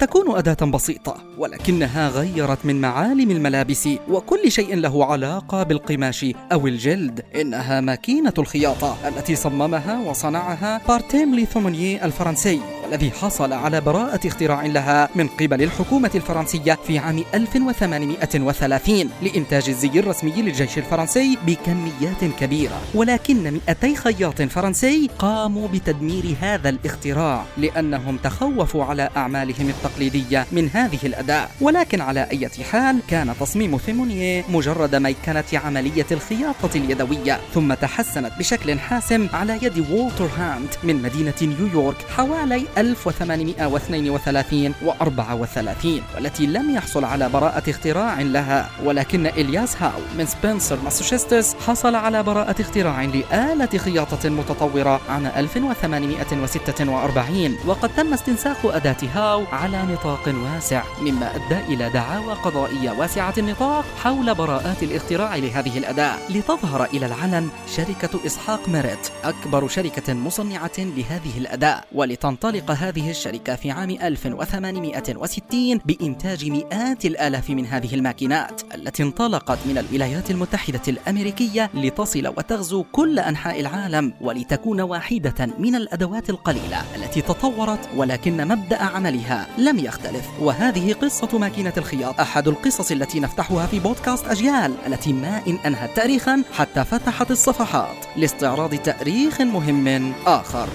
تكون أداة بسيطة ولكنها غيرت من معالم الملابس وكل شيء له علاقة بالقماش أو الجلد. إنها ماكينة الخياطة التي صممها وصنعها بارتيليمي ثيمونييه الفرنسي. والذي حصل على براءة اختراع لها من قبل الحكومة الفرنسية في عام 1830 لإنتاج الزي الرسمي للجيش الفرنسي بكميات كبيرة. ولكن 200 خياط فرنسي قاموا بتدمير هذا الاختراع لأنهم تخوفوا على أعمالهم التقليدية من هذه الأداة. ولكن على أي حال كان تصميم ثيمونيه مجرد ميكنة عملية الخياطة اليدوية ثم تحسنت بشكل حاسم على يد وولتر هانت من مدينة نيويورك حوالي 1832 و 34 والتي لم يحصل على براءة اختراع لها ولكن إلياس هاو من سبنسر ماساتشوستس حصل على براءة اختراع لآلة خياطة متطورة عام 1846 وقد تم استنساخ أداة هاو على نطاق واسع مما أدى إلى دعاوى قضائية واسعة النطاق حول براءات الاختراع لهذه الأداة. لتظهر إلى العلن شركة إسحاق ميريت أكبر شركة مصنعة لهذه الأداة ولتنطلق هذه الشركة في عام 1860 بإنتاج مئات الآلاف من هذه الماكينات التي انطلقت من الولايات المتحدة الأمريكية. لتصل وتغزو كل أنحاء العالم ولتكون واحدة من الأدوات القليلة التي تطورت ولكن مبدأ عملها لم يختلف. وهذه قصة ماكينة الخياط أحد القصص التي نفتحها في بودكاست أجيال التي ما إن أنهت تاريخا حتى فتحت الصفحات لاستعراض تاريخ مهم آخر.